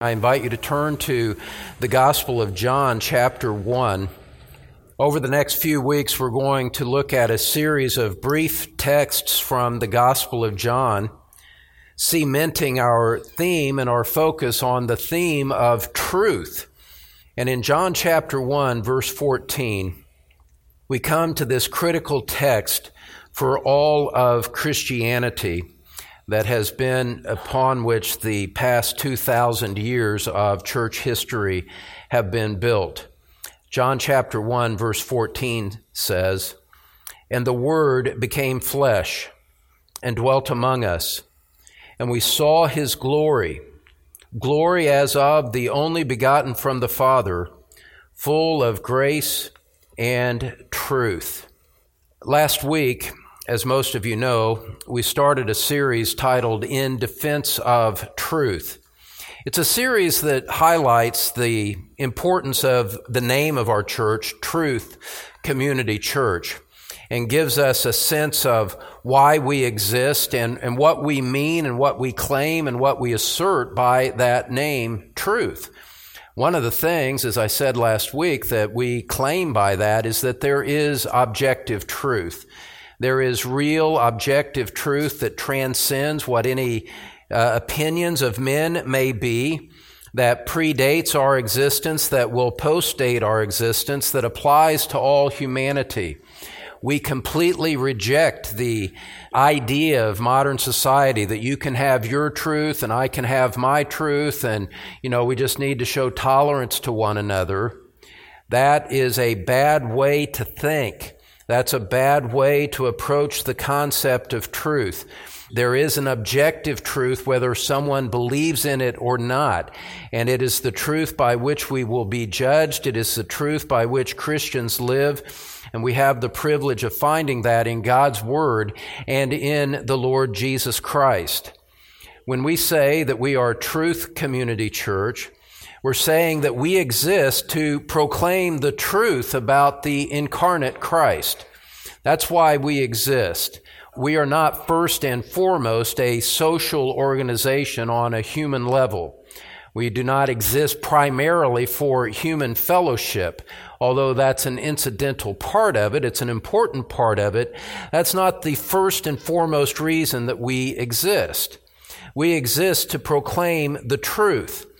I invite you to turn to the Gospel of John, chapter 1. Over the next few weeks, we're going to look at a series of brief texts from the Gospel of John, cementing our theme and our focus on the theme of truth. And in John chapter 1, verse 14, we come to this critical text for all of Christianity that has been upon which the past 2,000 years of church history have been built. John chapter 1, verse 14 says, And the Word became flesh and dwelt among us, and we saw his glory, glory as of the only begotten from the Father, full of grace and truth. Last week, as most of you know, we started a series titled In Defense of Truth. It's a series that highlights the importance of the name of our church, Truth Community Church, and gives us a sense of why we exist and, and what we mean and what we claim and what we assert by that name, Truth. One of the things, as I said last week, that we claim by that is that there is objective truth. There is real objective truth that transcends what any uh, opinions of men may be, that predates our existence, that will postdate our existence, that applies to all humanity. We completely reject the idea of modern society that you can have your truth and I can have my truth and, you know, we just need to show tolerance to one another. That is a bad way to think. That's a bad way to approach the concept of truth. There is an objective truth, whether someone believes in it or not. And it is the truth by which we will be judged. It is the truth by which Christians live. And we have the privilege of finding that in God's Word and in the Lord Jesus Christ. When we say that we are Truth Community Church, we're saying that we exist to proclaim the truth about the incarnate Christ. That's why we exist. We are not first and foremost a social organization on a human level. We do not exist primarily for human fellowship, although that's an incidental part of it. It's an important part of it. That's not the first and foremost reason that we exist. We exist to proclaim the truth.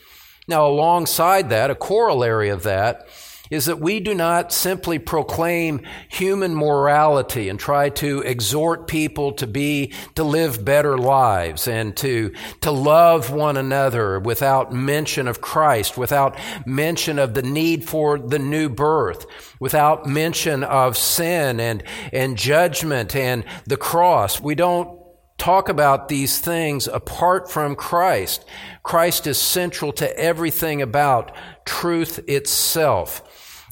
Now, alongside that, a corollary of that is that we do not simply proclaim human morality and try to exhort people to be, to live better lives and to, to love one another without mention of Christ, without mention of the need for the new birth, without mention of sin and, and judgment and the cross. We don't talk about these things apart from Christ. Christ is central to everything about truth itself.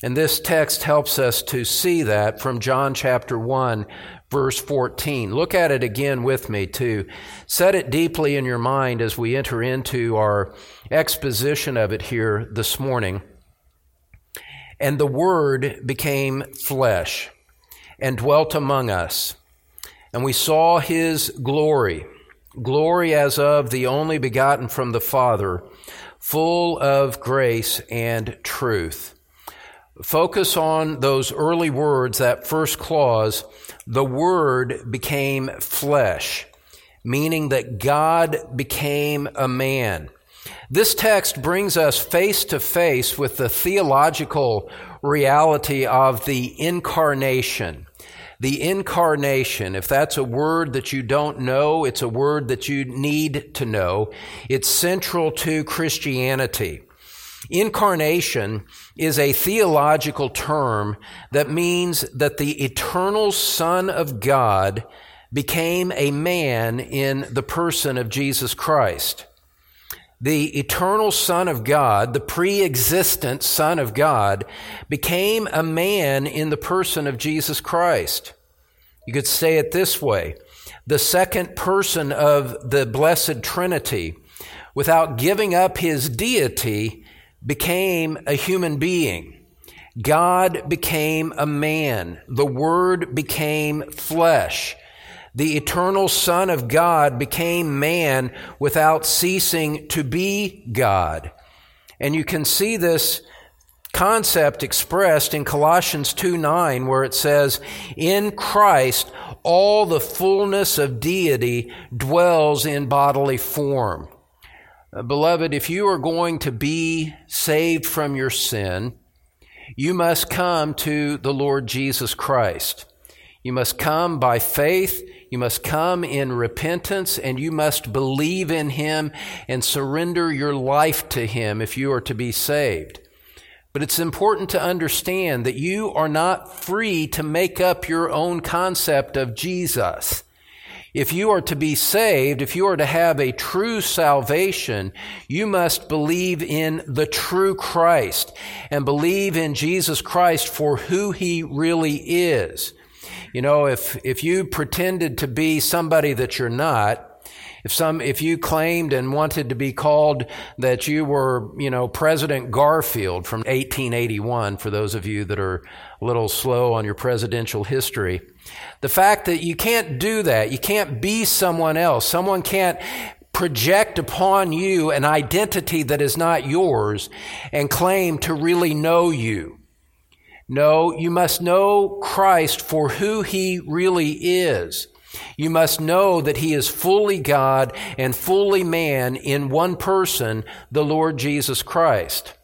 And this text helps us to see that from John chapter 1, verse 14. Look at it again with me to set it deeply in your mind as we enter into our exposition of it here this morning. And the Word became flesh and dwelt among us and we saw his glory, glory as of the only begotten from the Father, full of grace and truth. Focus on those early words, that first clause, the Word became flesh, meaning that God became a man. This text brings us face to face with the theological reality of the incarnation. The incarnation, if that's a word that you don't know, it's a word that you need to know. It's central to Christianity. Incarnation is a theological term that means that the eternal Son of God became a man in the person of Jesus Christ. The eternal Son of God, the pre-existent Son of God, became a man in the person of Jesus Christ. You could say it this way. The second person of the Blessed Trinity, without giving up his deity, became a human being. God became a man. The Word became flesh. The eternal Son of God became man without ceasing to be God. And you can see this concept expressed in Colossians 2 9, where it says, In Christ, all the fullness of deity dwells in bodily form. Uh, beloved, if you are going to be saved from your sin, you must come to the Lord Jesus Christ. You must come by faith. You must come in repentance and you must believe in Him and surrender your life to Him if you are to be saved. But it's important to understand that you are not free to make up your own concept of Jesus. If you are to be saved, if you are to have a true salvation, you must believe in the true Christ and believe in Jesus Christ for who he really is. You know, if, if you pretended to be somebody that you're not, if some, if you claimed and wanted to be called that you were, you know, President Garfield from 1881, for those of you that are a little slow on your presidential history, the fact that you can't do that, you can't be someone else, someone can't project upon you an identity that is not yours and claim to really know you. No, you must know Christ for who he really is. You must know that he is fully God and fully man in one person, the Lord Jesus Christ.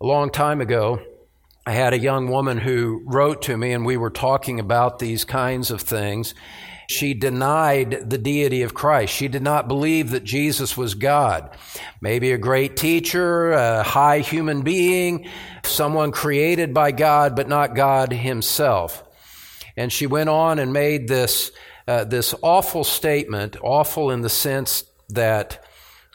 A long time ago, I had a young woman who wrote to me, and we were talking about these kinds of things. She denied the deity of Christ. She did not believe that Jesus was God. Maybe a great teacher, a high human being, someone created by God, but not God himself. And she went on and made this uh, this awful statement, awful in the sense that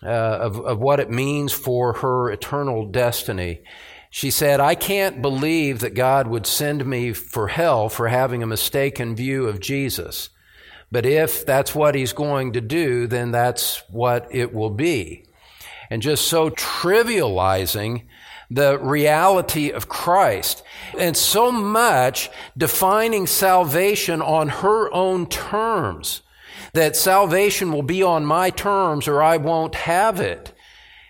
uh, of, of what it means for her eternal destiny. She said, I can't believe that God would send me for hell for having a mistaken view of Jesus. But if that's what he's going to do, then that's what it will be. And just so trivializing the reality of Christ, and so much defining salvation on her own terms, that salvation will be on my terms or I won't have it.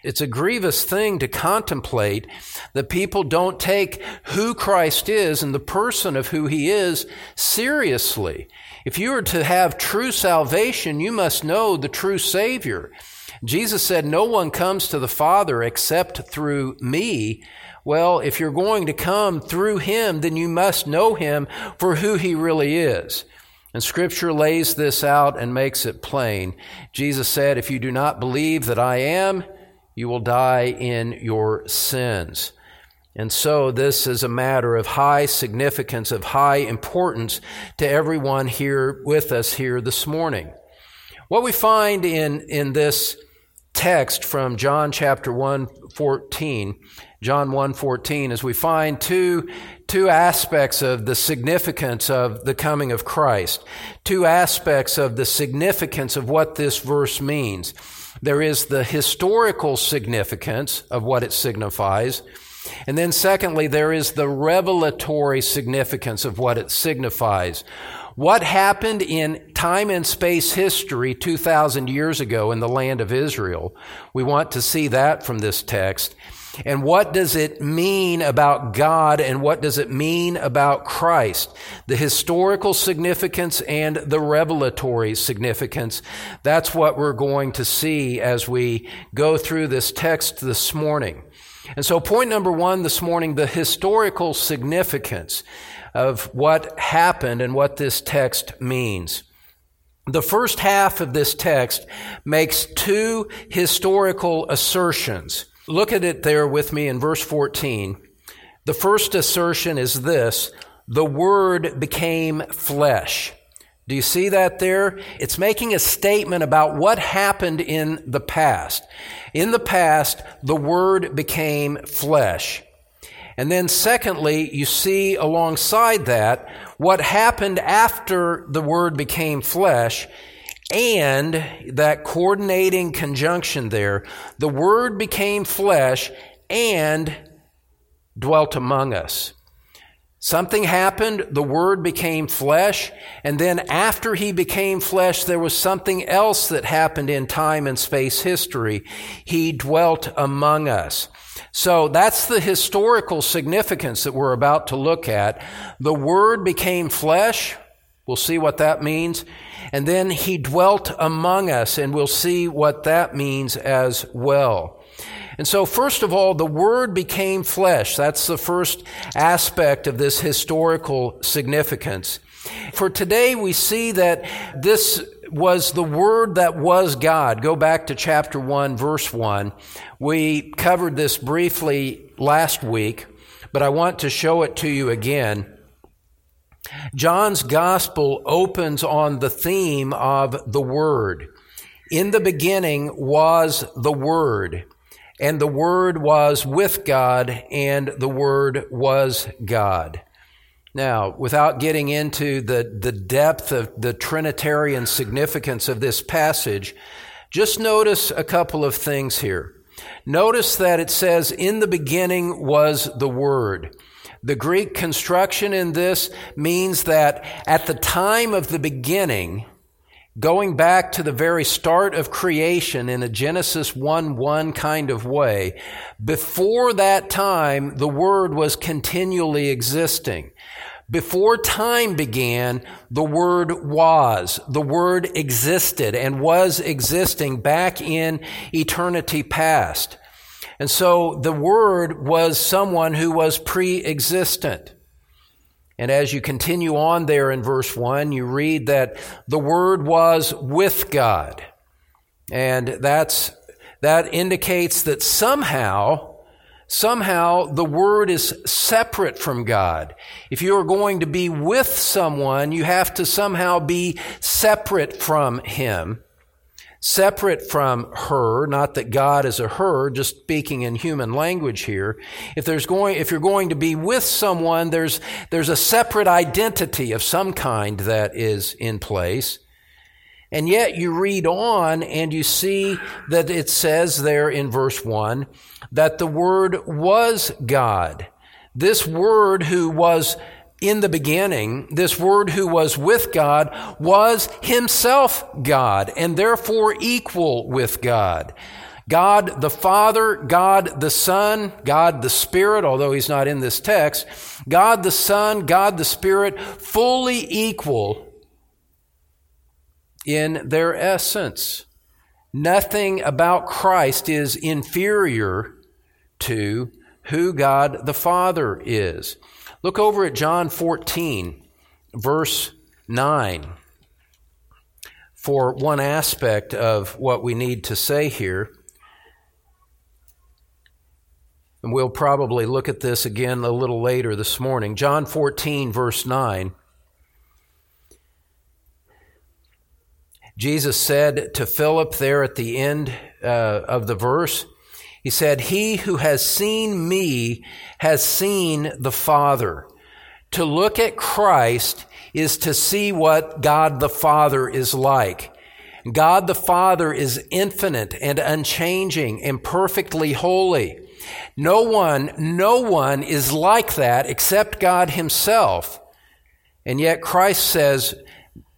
It's a grievous thing to contemplate that people don't take who Christ is and the person of who he is seriously. If you are to have true salvation, you must know the true Savior. Jesus said, No one comes to the Father except through me. Well, if you're going to come through him, then you must know him for who he really is. And scripture lays this out and makes it plain. Jesus said, If you do not believe that I am, you will die in your sins. And so this is a matter of high significance, of high importance to everyone here with us here this morning. What we find in, in this text from John chapter 1, 14, John 1, 14, is we find two, two aspects of the significance of the coming of Christ, two aspects of the significance of what this verse means. There is the historical significance of what it signifies, and then secondly, there is the revelatory significance of what it signifies. What happened in time and space history 2,000 years ago in the land of Israel? We want to see that from this text. And what does it mean about God and what does it mean about Christ? The historical significance and the revelatory significance. That's what we're going to see as we go through this text this morning. And so point number one this morning, the historical significance of what happened and what this text means. The first half of this text makes two historical assertions. Look at it there with me in verse 14. The first assertion is this the Word became flesh. Do you see that there? It's making a statement about what happened in the past. In the past, the Word became flesh. And then secondly, you see alongside that what happened after the Word became flesh and that coordinating conjunction there. The Word became flesh and dwelt among us. Something happened, the Word became flesh, and then after He became flesh, there was something else that happened in time and space history. He dwelt among us. So that's the historical significance that we're about to look at. The Word became flesh. We'll see what that means. And then He dwelt among us, and we'll see what that means as well. And so, first of all, the Word became flesh. That's the first aspect of this historical significance. For today, we see that this was the Word that was God. Go back to chapter 1, verse 1. We covered this briefly last week, but I want to show it to you again. John's Gospel opens on the theme of the Word. In the beginning was the Word and the Word was with God, and the Word was God. Now, without getting into the, the depth of the Trinitarian significance of this passage, just notice a couple of things here. Notice that it says, in the beginning was the Word. The Greek construction in this means that at the time of the beginning, Going back to the very start of creation in a Genesis 1 1 kind of way, before that time, the Word was continually existing. Before time began, the Word was. The Word existed and was existing back in eternity past. And so the Word was someone who was pre existent. And as you continue on there in verse 1, you read that the Word was with God. And that's, that indicates that somehow, somehow the Word is separate from God. If you are going to be with someone, you have to somehow be separate from Him separate from her, not that God is a her, just speaking in human language here. If there's going, if you're going to be with someone, there's, there's a separate identity of some kind that is in place. And yet you read on and you see that it says there in verse one that the word was God. This word who was in the beginning, this Word who was with God was Himself God and therefore equal with God. God the Father, God the Son, God the Spirit, although He's not in this text, God the Son, God the Spirit, fully equal in their essence. Nothing about Christ is inferior to who God the Father is. Look over at John 14, verse 9, for one aspect of what we need to say here. And we'll probably look at this again a little later this morning. John 14, verse 9. Jesus said to Philip there at the end uh, of the verse, he said, He who has seen me has seen the Father. To look at Christ is to see what God the Father is like. God the Father is infinite and unchanging and perfectly holy. No one, no one is like that except God himself. And yet Christ says,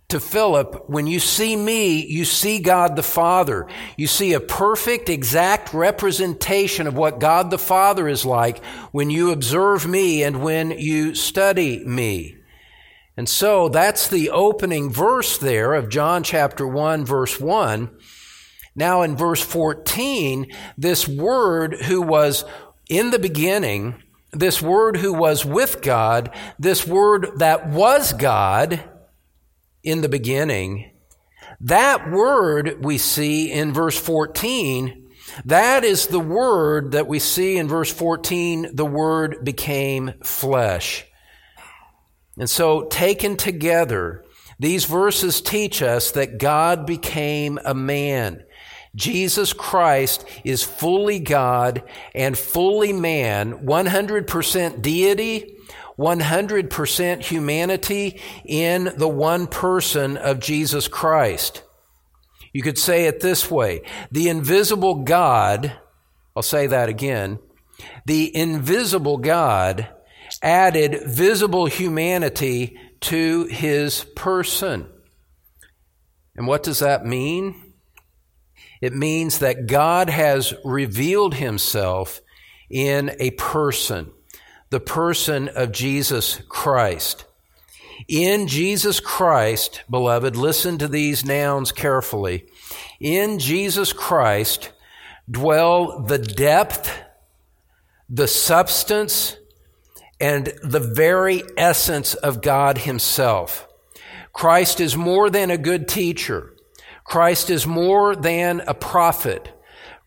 to Philip, when you see me, you see God the Father. You see a perfect, exact representation of what God the Father is like when you observe me and when you study me. And so that's the opening verse there of John chapter 1 verse 1. Now in verse 14, this word who was in the beginning, this word who was with God, this word that was God, in the beginning. That word we see in verse 14, that is the word that we see in verse 14, the word became flesh. And so, taken together, these verses teach us that God became a man. Jesus Christ is fully God and fully man, 100% deity 100% humanity in the one person of Jesus Christ. You could say it this way the invisible God, I'll say that again, the invisible God added visible humanity to his person. And what does that mean? It means that God has revealed himself in a person, the person of Jesus Christ. In Jesus Christ, beloved, listen to these nouns carefully. In Jesus Christ dwell the depth, the substance, and the very essence of God Himself. Christ is more than a good teacher. Christ is more than a prophet.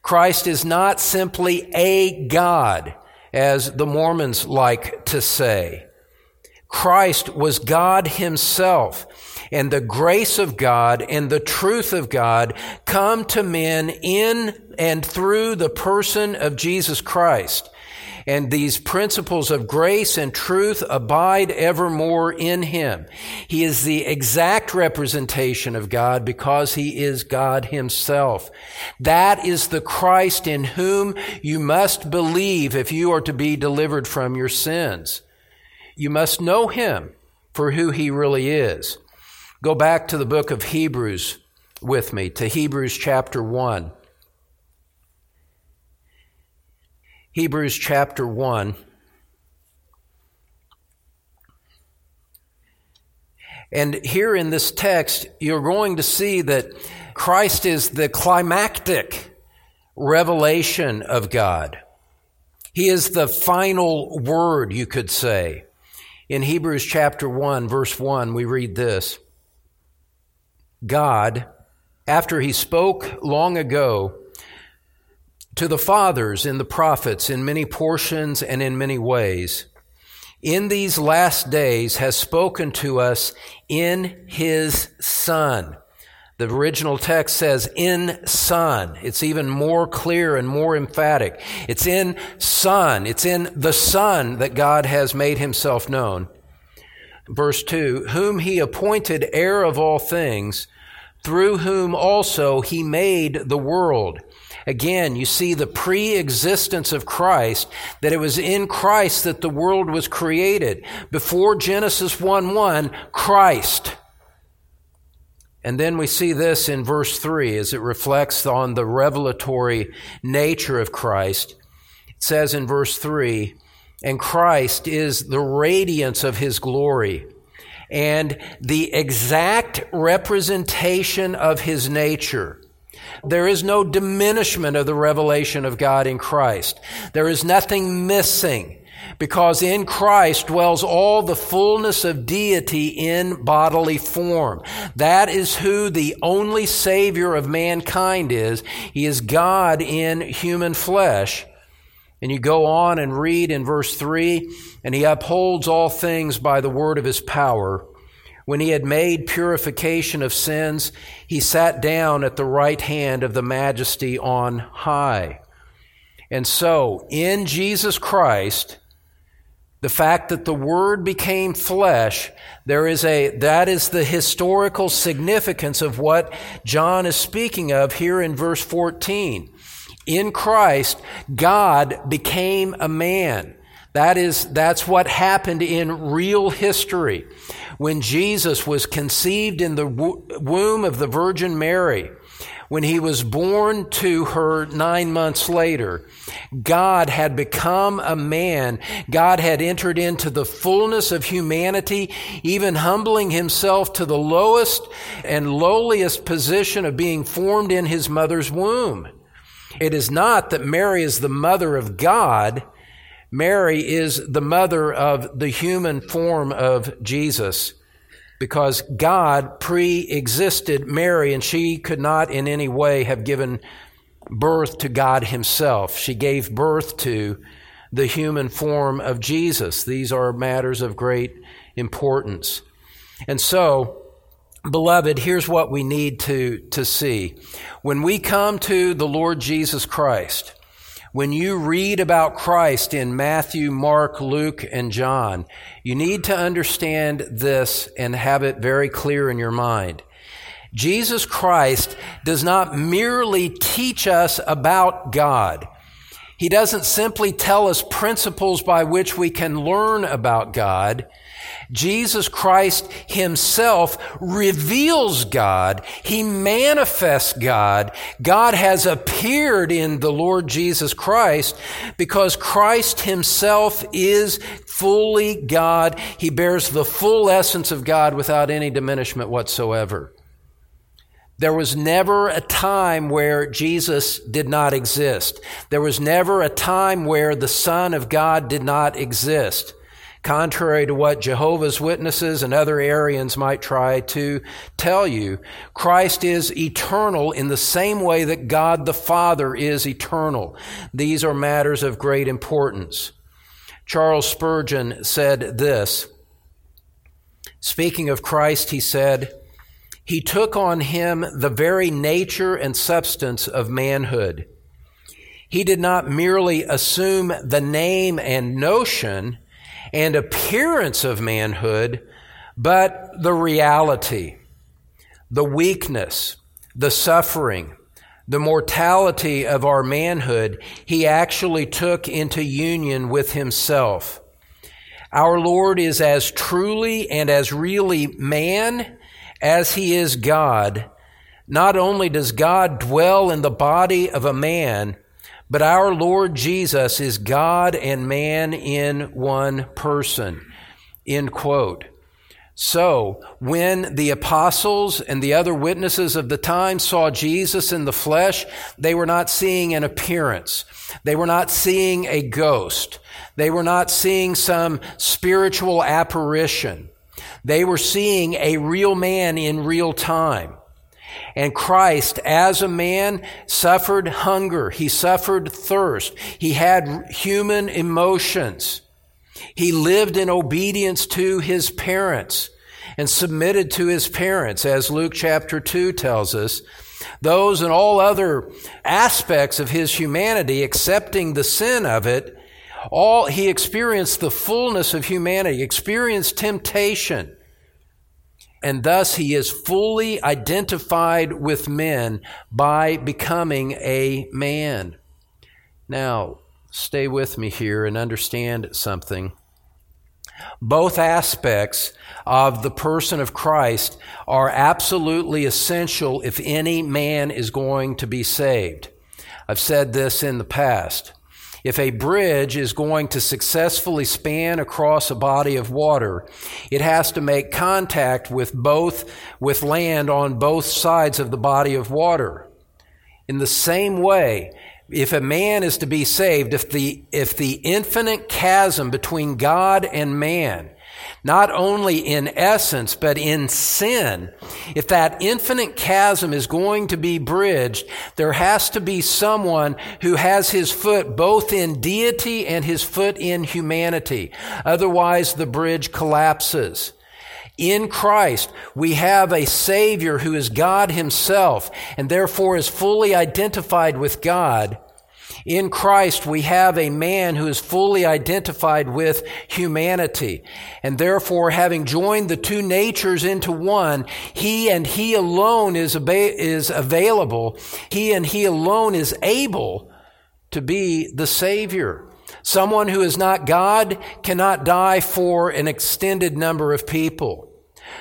Christ is not simply a God, as the Mormons like to say. Christ was God Himself, and the grace of God and the truth of God come to men in and through the person of Jesus Christ. And these principles of grace and truth abide evermore in him. He is the exact representation of God because he is God himself. That is the Christ in whom you must believe if you are to be delivered from your sins. You must know him for who he really is. Go back to the book of Hebrews with me, to Hebrews chapter 1. Hebrews chapter 1. And here in this text, you're going to see that Christ is the climactic revelation of God. He is the final word, you could say. In Hebrews chapter 1, verse 1, we read this God, after he spoke long ago to the fathers in the prophets in many portions and in many ways, in these last days has spoken to us in his Son. The original text says in Son. It's even more clear and more emphatic. It's in Son. It's in the Son that God has made himself known. Verse 2 Whom he appointed heir of all things, through whom also he made the world Again, you see the pre existence of Christ, that it was in Christ that the world was created. Before Genesis 1 1, Christ. And then we see this in verse 3 as it reflects on the revelatory nature of Christ. It says in verse 3 And Christ is the radiance of his glory and the exact representation of his nature there is no diminishment of the revelation of God in Christ. There is nothing missing because in Christ dwells all the fullness of deity in bodily form. That is who the only Savior of mankind is. He is God in human flesh. And you go on and read in verse 3 and he upholds all things by the word of his power. When he had made purification of sins, he sat down at the right hand of the majesty on high. And so, in Jesus Christ, the fact that the Word became flesh, there is a, that is the historical significance of what John is speaking of here in verse 14. In Christ, God became a man. That is, that's what happened in real history when Jesus was conceived in the womb of the Virgin Mary, when he was born to her nine months later, God had become a man. God had entered into the fullness of humanity, even humbling himself to the lowest and lowliest position of being formed in his mother's womb. It is not that Mary is the mother of God. Mary is the mother of the human form of Jesus because God pre existed Mary and she could not in any way have given birth to God Himself. She gave birth to the human form of Jesus. These are matters of great importance. And so, beloved, here's what we need to, to see. When we come to the Lord Jesus Christ, when you read about Christ in Matthew, Mark, Luke, and John, you need to understand this and have it very clear in your mind. Jesus Christ does not merely teach us about God. He doesn't simply tell us principles by which we can learn about God. Jesus Christ himself reveals God. He manifests God. God has appeared in the Lord Jesus Christ because Christ himself is fully God. He bears the full essence of God without any diminishment whatsoever. There was never a time where Jesus did not exist. There was never a time where the Son of God did not exist. Contrary to what Jehovah's Witnesses and other Arians might try to tell you, Christ is eternal in the same way that God the Father is eternal. These are matters of great importance. Charles Spurgeon said this. Speaking of Christ, he said, He took on him the very nature and substance of manhood. He did not merely assume the name and notion, and appearance of manhood, but the reality, the weakness, the suffering, the mortality of our manhood, he actually took into union with himself. Our Lord is as truly and as really man as he is God. Not only does God dwell in the body of a man, but our Lord Jesus is God and man in one person. End quote. So, when the apostles and the other witnesses of the time saw Jesus in the flesh, they were not seeing an appearance. They were not seeing a ghost. They were not seeing some spiritual apparition. They were seeing a real man in real time. And Christ, as a man, suffered hunger. He suffered thirst. He had human emotions. He lived in obedience to his parents and submitted to his parents, as Luke chapter 2 tells us. Those and all other aspects of his humanity, accepting the sin of it, all, he experienced the fullness of humanity, experienced temptation and thus he is fully identified with men by becoming a man. Now, stay with me here and understand something. Both aspects of the person of Christ are absolutely essential if any man is going to be saved. I've said this in the past. If a bridge is going to successfully span across a body of water, it has to make contact with both, with land on both sides of the body of water. In the same way, if a man is to be saved, if the, if the infinite chasm between God and man not only in essence, but in sin, if that infinite chasm is going to be bridged, there has to be someone who has his foot both in deity and his foot in humanity. Otherwise, the bridge collapses. In Christ, we have a Savior who is God Himself and therefore is fully identified with God in Christ, we have a man who is fully identified with humanity. And therefore, having joined the two natures into one, he and he alone is, is available. He and he alone is able to be the Savior. Someone who is not God cannot die for an extended number of people.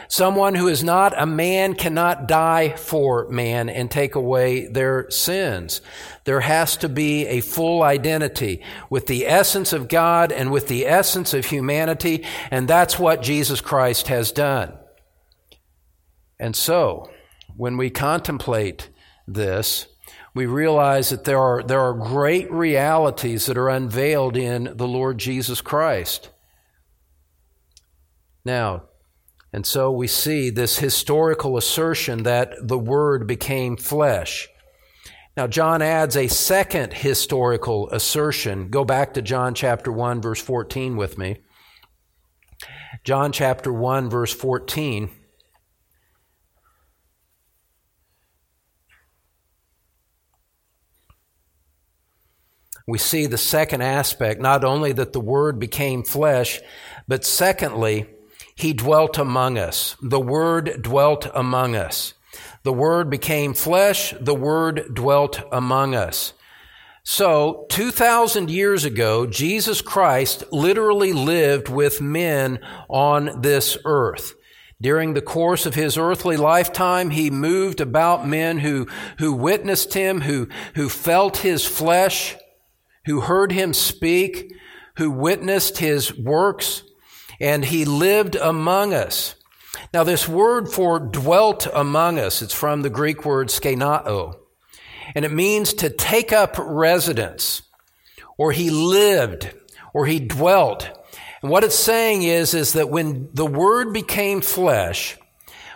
Someone who is not a man cannot die for man and take away their sins. There has to be a full identity with the essence of God and with the essence of humanity, and that's what Jesus Christ has done. And so, when we contemplate this, we realize that there are, there are great realities that are unveiled in the Lord Jesus Christ. Now, and so we see this historical assertion that the Word became flesh. Now, John adds a second historical assertion. Go back to John chapter 1, verse 14 with me. John chapter 1, verse 14. We see the second aspect, not only that the Word became flesh, but secondly, he dwelt among us. The Word dwelt among us. The Word became flesh. The Word dwelt among us. So, 2,000 years ago, Jesus Christ literally lived with men on this earth. During the course of his earthly lifetime, he moved about men who, who witnessed him, who, who felt his flesh, who heard him speak, who witnessed his works, and he lived among us. Now, this word for dwelt among us, it's from the Greek word skenoo and it means to take up residence, or he lived, or he dwelt. And what it's saying is, is that when the Word became flesh,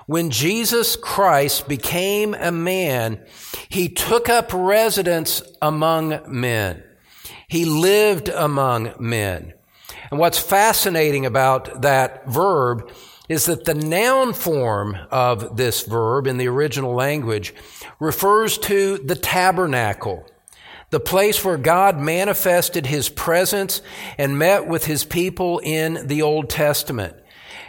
when Jesus Christ became a man, he took up residence among men. He lived among men. And what's fascinating about that verb is that the noun form of this verb in the original language refers to the tabernacle, the place where God manifested his presence and met with his people in the Old Testament.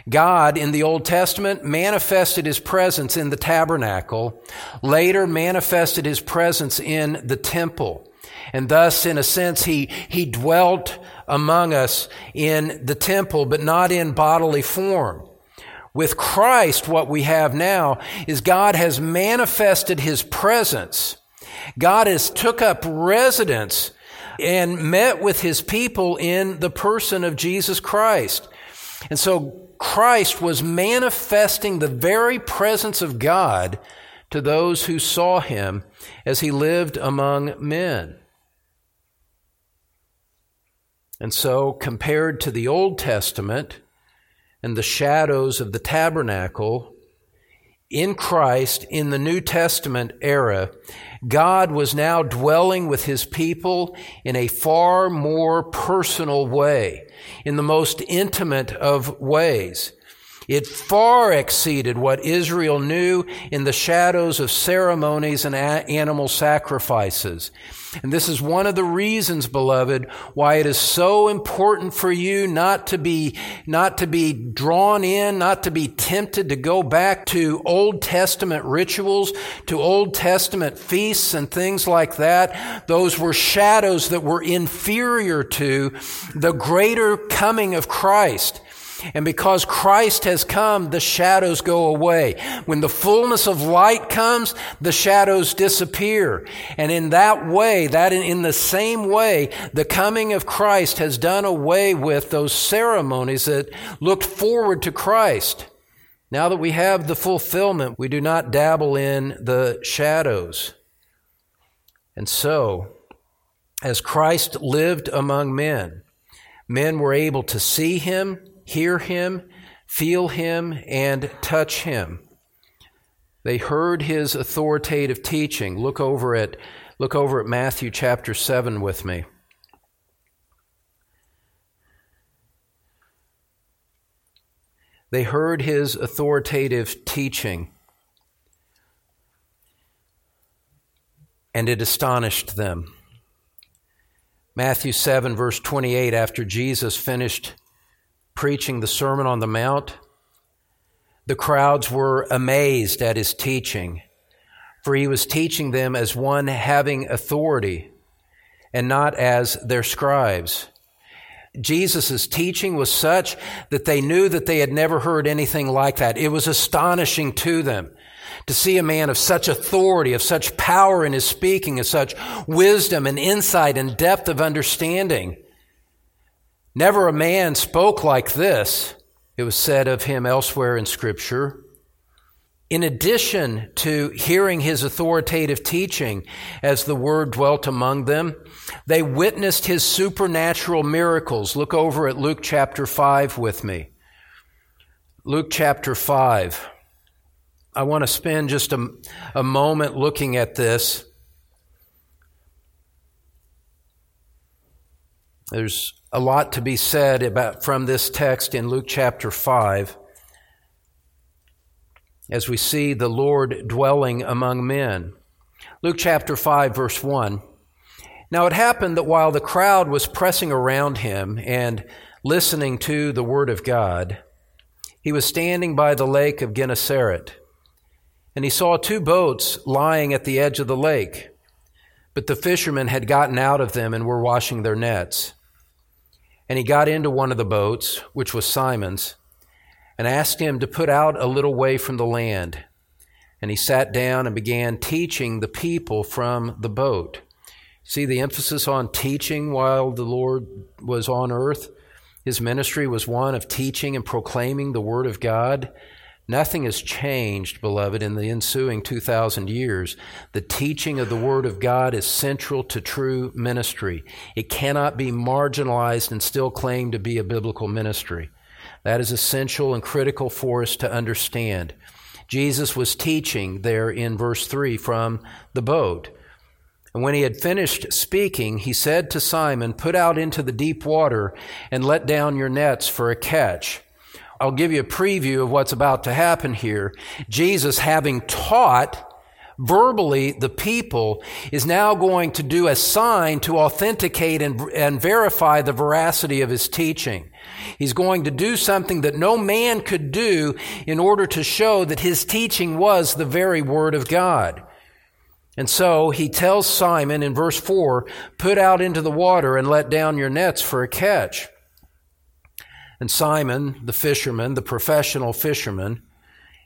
God in the Old Testament manifested his presence in the tabernacle, later manifested his presence in the temple. And thus, in a sense, he, he dwelt among us in the temple, but not in bodily form. With Christ, what we have now is God has manifested his presence. God has took up residence and met with his people in the person of Jesus Christ. And so Christ was manifesting the very presence of God to those who saw him as he lived among men. And so, compared to the Old Testament, and the shadows of the tabernacle, in Christ, in the New Testament era, God was now dwelling with his people in a far more personal way, in the most intimate of ways. It far exceeded what Israel knew in the shadows of ceremonies and animal sacrifices. And this is one of the reasons, beloved, why it is so important for you not to be, not to be drawn in, not to be tempted to go back to Old Testament rituals, to Old Testament feasts and things like that. Those were shadows that were inferior to the greater coming of Christ. And because Christ has come, the shadows go away. When the fullness of light comes, the shadows disappear. And in that way, that in, the same way, the coming of Christ has done away with those ceremonies that looked forward to Christ. Now that we have the fulfillment, we do not dabble in the shadows. And so, as Christ lived among men, men were able to see him, hear him, feel him, and touch him. They heard his authoritative teaching. Look over at, look over at Matthew chapter 7 with me. They heard his authoritative teaching, and it astonished them. Matthew 7, verse 28, after Jesus finished preaching the Sermon on the Mount. The crowds were amazed at his teaching, for he was teaching them as one having authority and not as their scribes. Jesus' teaching was such that they knew that they had never heard anything like that. It was astonishing to them to see a man of such authority, of such power in his speaking, of such wisdom and insight and depth of understanding. Never a man spoke like this, it was said of him elsewhere in Scripture. In addition to hearing his authoritative teaching as the word dwelt among them, they witnessed his supernatural miracles. Look over at Luke chapter 5 with me. Luke chapter 5. I want to spend just a, a moment looking at this. There's a lot to be said about from this text in Luke chapter 5 as we see the Lord dwelling among men. Luke chapter 5 verse 1. Now it happened that while the crowd was pressing around him and listening to the word of God, he was standing by the lake of Gennesaret, and he saw two boats lying at the edge of the lake. But the fishermen had gotten out of them and were washing their nets. And he got into one of the boats, which was Simon's, and asked him to put out a little way from the land. And he sat down and began teaching the people from the boat. See the emphasis on teaching while the Lord was on earth? His ministry was one of teaching and proclaiming the Word of God. Nothing has changed, beloved, in the ensuing 2,000 years. The teaching of the Word of God is central to true ministry. It cannot be marginalized and still claim to be a biblical ministry. That is essential and critical for us to understand. Jesus was teaching there in verse 3 from the boat. And when he had finished speaking, he said to Simon, Put out into the deep water and let down your nets for a catch. I'll give you a preview of what's about to happen here. Jesus, having taught verbally the people, is now going to do a sign to authenticate and, and verify the veracity of his teaching. He's going to do something that no man could do in order to show that his teaching was the very Word of God. And so he tells Simon in verse 4 put out into the water and let down your nets for a catch. And Simon, the fisherman, the professional fisherman,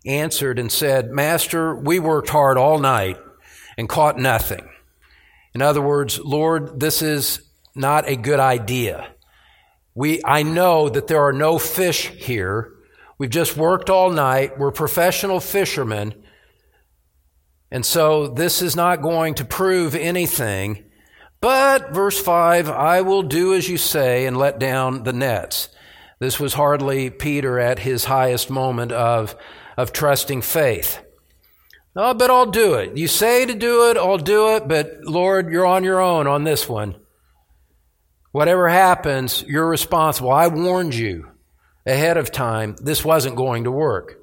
answered and said, Master, we worked hard all night and caught nothing. In other words, Lord, this is not a good idea. We, I know that there are no fish here. We've just worked all night. We're professional fishermen. And so this is not going to prove anything. But, verse 5, I will do as you say and let down the nets. This was hardly Peter at his highest moment of, of trusting faith. Oh, but I'll do it. You say to do it, I'll do it, but Lord, you're on your own on this one. Whatever happens, you're responsible. I warned you ahead of time this wasn't going to work.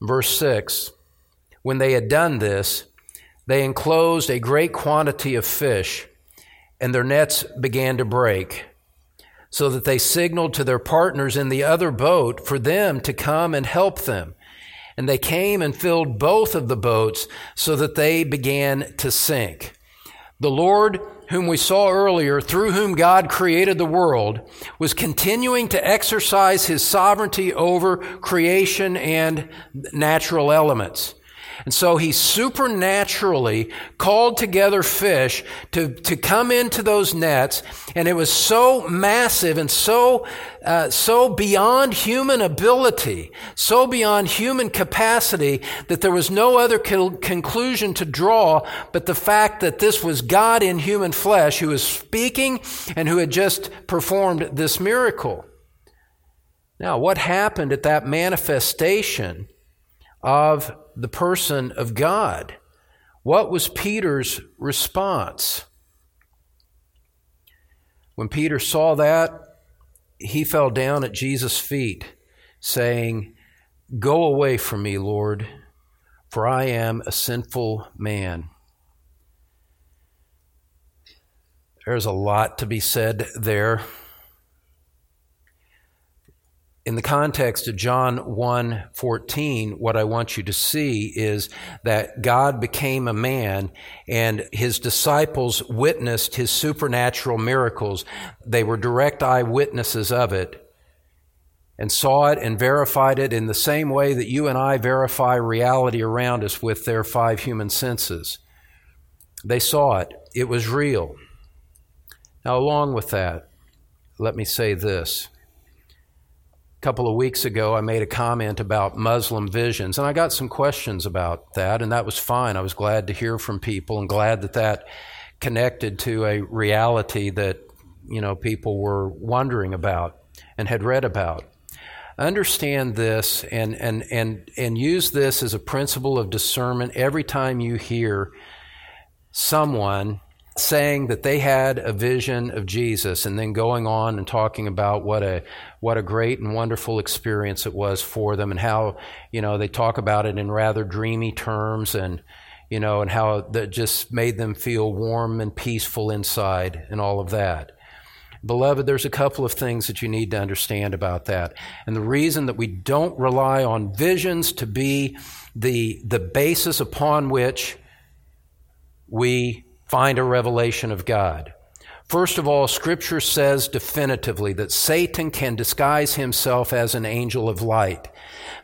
Verse 6 when they had done this, they enclosed a great quantity of fish, and their nets began to break, so that they signaled to their partners in the other boat for them to come and help them. And they came and filled both of the boats so that they began to sink. The Lord, whom we saw earlier, through whom God created the world, was continuing to exercise his sovereignty over creation and natural elements. And so he supernaturally called together fish to, to come into those nets. And it was so massive and so, uh, so beyond human ability, so beyond human capacity that there was no other conclusion to draw but the fact that this was God in human flesh who was speaking and who had just performed this miracle. Now, what happened at that manifestation of the person of God. What was Peter's response? When Peter saw that, he fell down at Jesus' feet, saying, Go away from me, Lord, for I am a sinful man. There's a lot to be said there in the context of John 1:14 what I want you to see is that God became a man and his disciples witnessed his supernatural miracles. They were direct eyewitnesses of it and saw it and verified it in the same way that you and I verify reality around us with their five human senses. They saw it. It was real. Now along with that let me say this couple of weeks ago, I made a comment about Muslim visions, and I got some questions about that, and that was fine. I was glad to hear from people and glad that that connected to a reality that you know people were wondering about and had read about. Understand this and and and and use this as a principle of discernment every time you hear someone saying that they had a vision of Jesus and then going on and talking about what a what a great and wonderful experience it was for them and how you know they talk about it in rather dreamy terms and you know and how that just made them feel warm and peaceful inside and all of that Beloved, there's a couple of things that you need to understand about that. And the reason that we don't rely on visions to be the, the basis upon which we find a revelation of God. First of all, Scripture says definitively that Satan can disguise himself as an angel of light.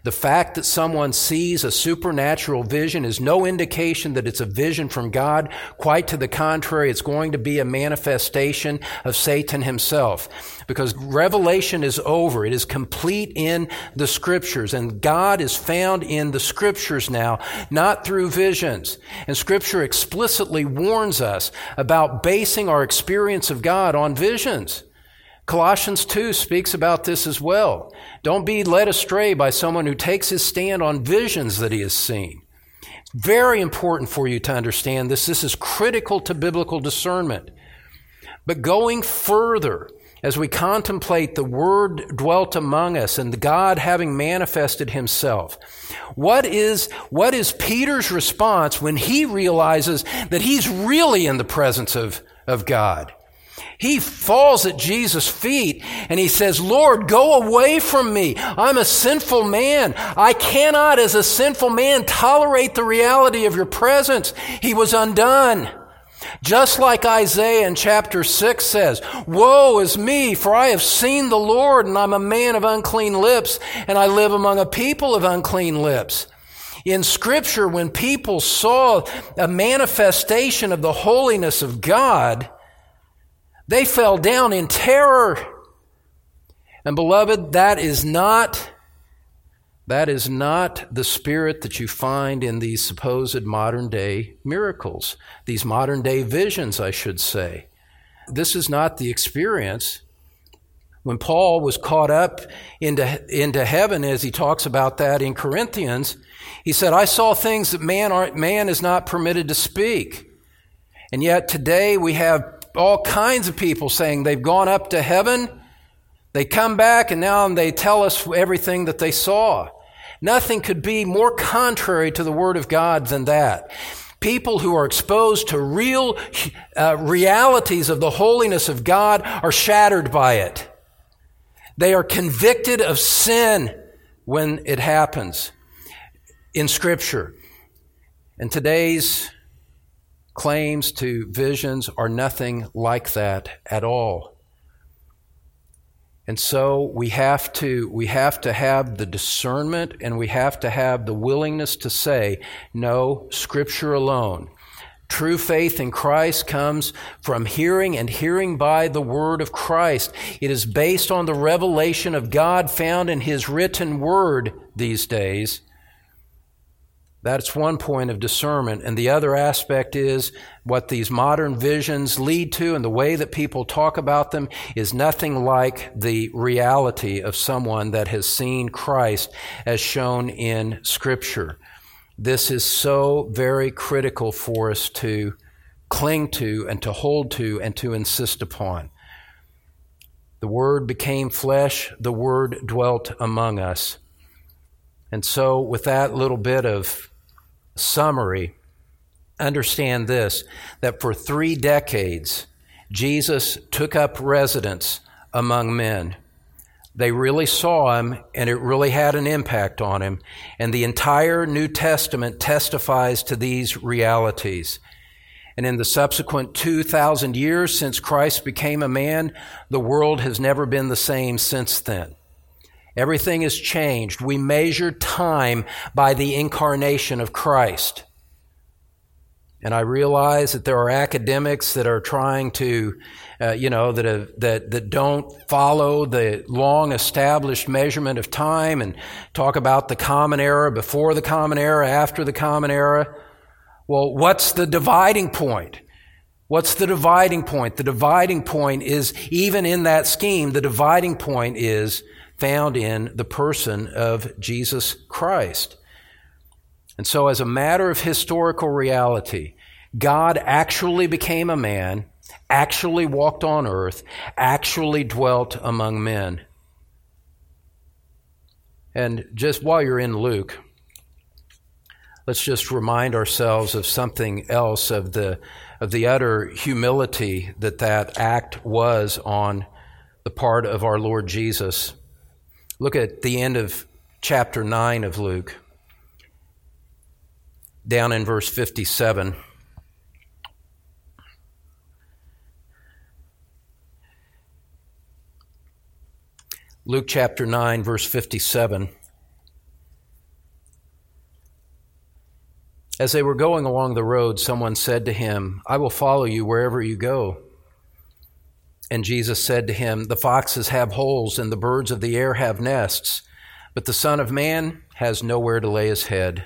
The fact that someone sees a supernatural vision is no indication that it's a vision from God. Quite to the contrary, it's going to be a manifestation of Satan himself. Because revelation is over. It is complete in the scriptures. And God is found in the scriptures now, not through visions. And scripture explicitly warns us about basing our experience of God on visions. Colossians 2 speaks about this as well. Don't be led astray by someone who takes his stand on visions that he has seen. Very important for you to understand this. This is critical to biblical discernment. But going further, as we contemplate the Word dwelt among us and God having manifested Himself, what is, what is Peter's response when he realizes that he's really in the presence of, of God? He falls at Jesus' feet and he says, Lord, go away from me. I'm a sinful man. I cannot, as a sinful man, tolerate the reality of your presence. He was undone. Just like Isaiah in chapter 6 says, Woe is me, for I have seen the Lord, and I'm a man of unclean lips, and I live among a people of unclean lips. In Scripture, when people saw a manifestation of the holiness of God, they fell down in terror. And beloved, that is not that is not the spirit that you find in these supposed modern day miracles, these modern day visions, I should say. This is not the experience. When Paul was caught up into, into heaven, as he talks about that in Corinthians, he said, I saw things that man, are, man is not permitted to speak. And yet today we have all kinds of people saying they've gone up to heaven. They come back and now they tell us everything that they saw. Nothing could be more contrary to the Word of God than that. People who are exposed to real uh, realities of the holiness of God are shattered by it. They are convicted of sin when it happens in Scripture. And today's claims to visions are nothing like that at all. And so we have to we have to have the discernment and we have to have the willingness to say no scripture alone. True faith in Christ comes from hearing and hearing by the word of Christ. It is based on the revelation of God found in his written word these days. That's one point of discernment. And the other aspect is what these modern visions lead to and the way that people talk about them is nothing like the reality of someone that has seen Christ as shown in Scripture. This is so very critical for us to cling to and to hold to and to insist upon. The Word became flesh, the Word dwelt among us. And so, with that little bit of summary, understand this that for three decades, Jesus took up residence among men. They really saw him, and it really had an impact on him. And the entire New Testament testifies to these realities. And in the subsequent 2,000 years since Christ became a man, the world has never been the same since then. Everything has changed. We measure time by the incarnation of Christ. And I realize that there are academics that are trying to, uh, you know, that, have, that, that don't follow the long established measurement of time and talk about the common era, before the common era, after the common era. Well, what's the dividing point? What's the dividing point? The dividing point is, even in that scheme, the dividing point is found in the person of Jesus Christ. And so, as a matter of historical reality, God actually became a man, actually walked on earth, actually dwelt among men. And just while you're in Luke, let's just remind ourselves of something else of the of the utter humility that that act was on the part of our Lord Jesus. Look at the end of chapter 9 of Luke, down in verse 57. Luke chapter 9, verse 57. As they were going along the road, someone said to him, I will follow you wherever you go. And Jesus said to him, The foxes have holes, and the birds of the air have nests, but the Son of Man has nowhere to lay his head.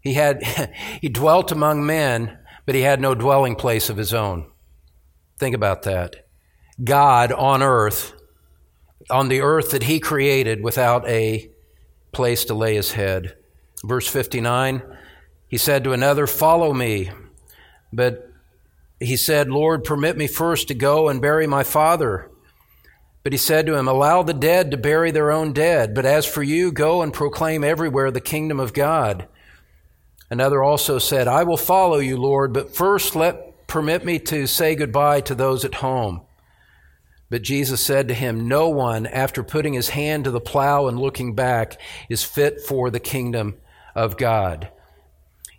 He had he dwelt among men, but he had no dwelling place of his own. Think about that. God on earth, on the earth that he created without a place to lay his head. Verse 59 he said to another, Follow me. But he said, Lord, permit me first to go and bury my father. But he said to him, Allow the dead to bury their own dead, but as for you, go and proclaim everywhere the kingdom of God. Another also said, I will follow you, Lord, but first let permit me to say goodbye to those at home. But Jesus said to him, No one, after putting his hand to the plow and looking back, is fit for the kingdom of God.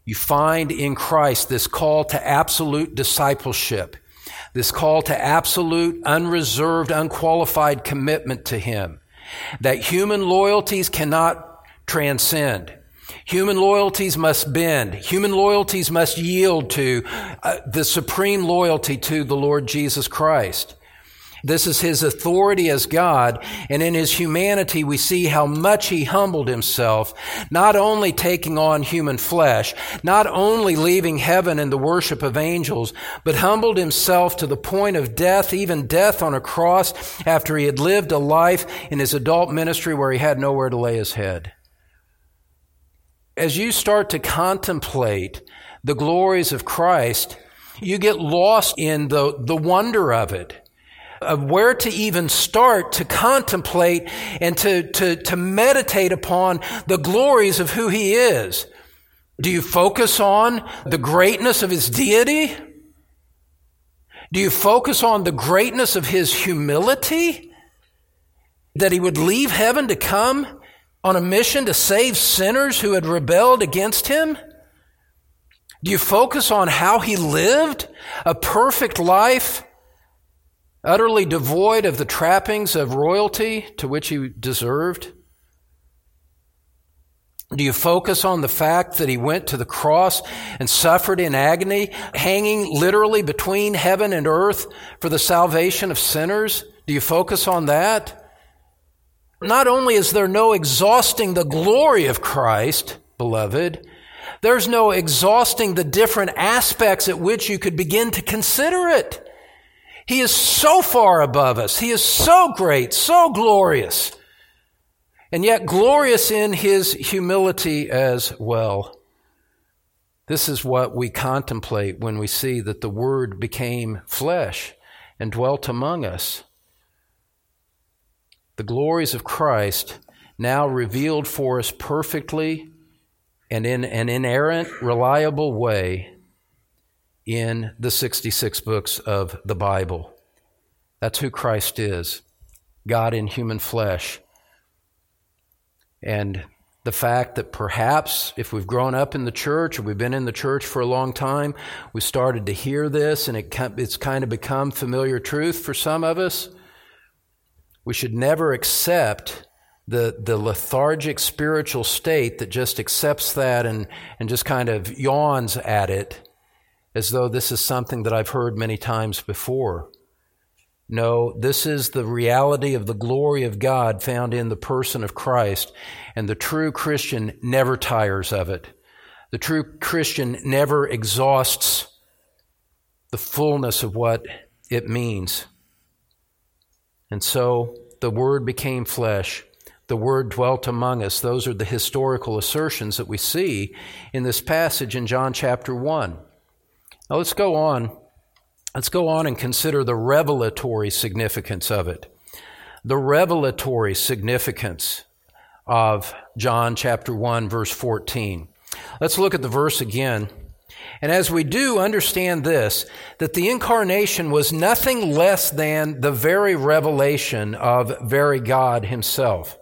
You find in Christ this call to absolute discipleship, this call to absolute, unreserved, unqualified commitment to Him. That human loyalties cannot transcend. Human loyalties must bend. Human loyalties must yield to uh, the supreme loyalty to the Lord Jesus Christ. This is his authority as God, and in his humanity we see how much he humbled himself, not only taking on human flesh, not only leaving heaven and the worship of angels, but humbled himself to the point of death, even death on a cross, after he had lived a life in his adult ministry where he had nowhere to lay his head. As you start to contemplate the glories of Christ, you get lost in the, the wonder of it of where to even start to contemplate and to, to, to meditate upon the glories of who he is. Do you focus on the greatness of his deity? Do you focus on the greatness of his humility? That he would leave heaven to come on a mission to save sinners who had rebelled against him? Do you focus on how he lived a perfect life utterly devoid of the trappings of royalty to which he deserved? Do you focus on the fact that he went to the cross and suffered in agony, hanging literally between heaven and earth for the salvation of sinners? Do you focus on that? Not only is there no exhausting the glory of Christ, beloved, there's no exhausting the different aspects at which you could begin to consider it. He is so far above us. He is so great, so glorious, and yet glorious in his humility as well. This is what we contemplate when we see that the Word became flesh and dwelt among us. The glories of Christ now revealed for us perfectly and in an inerrant, reliable way in the 66 books of the Bible. That's who Christ is God in human flesh. And the fact that perhaps if we've grown up in the church or we've been in the church for a long time, we started to hear this and it, it's kind of become familiar truth for some of us. We should never accept the, the lethargic spiritual state that just accepts that and, and just kind of yawns at it as though this is something that I've heard many times before. No, this is the reality of the glory of God found in the person of Christ, and the true Christian never tires of it. The true Christian never exhausts the fullness of what it means. And so the Word became flesh. The Word dwelt among us. Those are the historical assertions that we see in this passage in John chapter 1. Now let's go on. Let's go on and consider the revelatory significance of it. The revelatory significance of John chapter 1 verse 14. Let's look at the verse again. And as we do understand this, that the incarnation was nothing less than the very revelation of very God himself.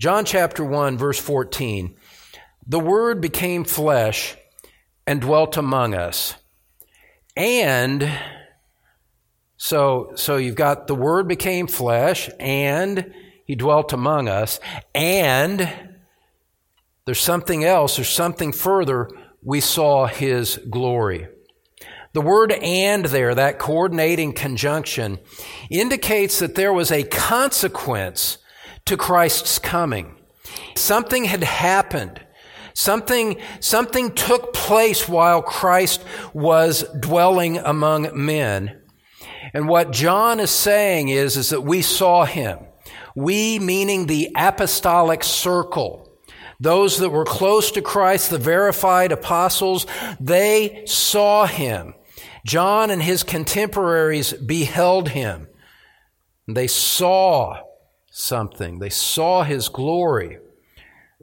John chapter 1 verse 14. The word became flesh and dwelt among us and So, so you've got the Word became flesh and He dwelt among us and there's something else, there's something further. We saw His glory. The word and there, that coordinating conjunction, indicates that there was a consequence to Christ's coming. Something had happened. Something, something took place while Christ was dwelling among men. And what John is saying is, is that we saw him. We, meaning the apostolic circle, those that were close to Christ, the verified apostles, they saw him. John and his contemporaries beheld him. They saw something. They saw his glory.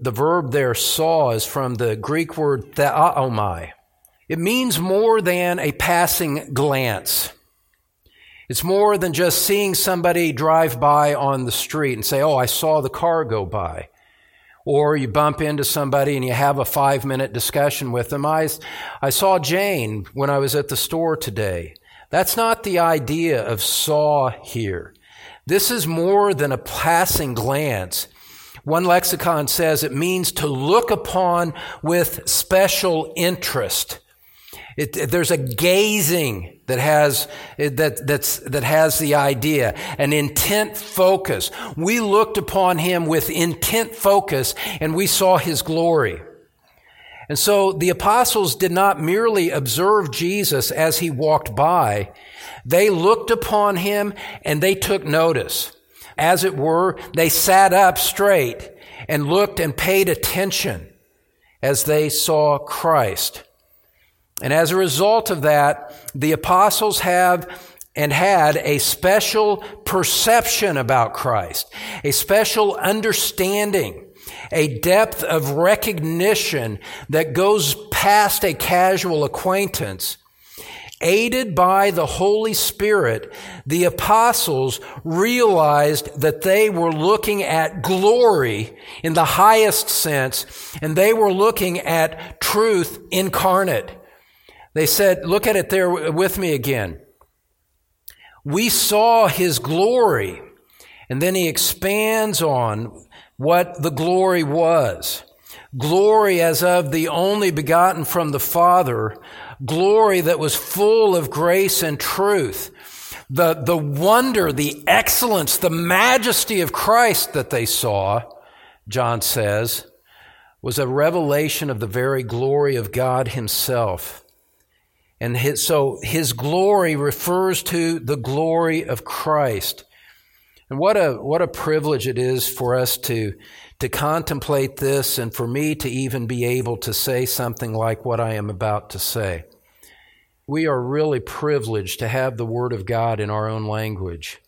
The verb there, saw, is from the Greek word theaomai. It means more than a passing glance. It's more than just seeing somebody drive by on the street and say, Oh, I saw the car go by. Or you bump into somebody and you have a five minute discussion with them. I, I saw Jane when I was at the store today. That's not the idea of saw here. This is more than a passing glance. One lexicon says it means to look upon with special interest. It, there's a gazing that has that that's that has the idea, an intent focus. We looked upon him with intent focus, and we saw his glory. And so the apostles did not merely observe Jesus as he walked by; they looked upon him and they took notice as it were, they sat up straight and looked and paid attention as they saw Christ. And as a result of that, the apostles have and had a special perception about Christ, a special understanding, a depth of recognition that goes past a casual acquaintance Aided by the Holy Spirit, the apostles realized that they were looking at glory in the highest sense, and they were looking at truth incarnate. They said, look at it there with me again. We saw his glory. And then he expands on what the glory was. Glory as of the only begotten from the Father, glory that was full of grace and truth. The, the wonder, the excellence, the majesty of Christ that they saw, John says, was a revelation of the very glory of God Himself. And his, so His glory refers to the glory of Christ. And what a, what a privilege it is for us to, to contemplate this and for me to even be able to say something like what I am about to say we are really privileged to have the Word of God in our own language.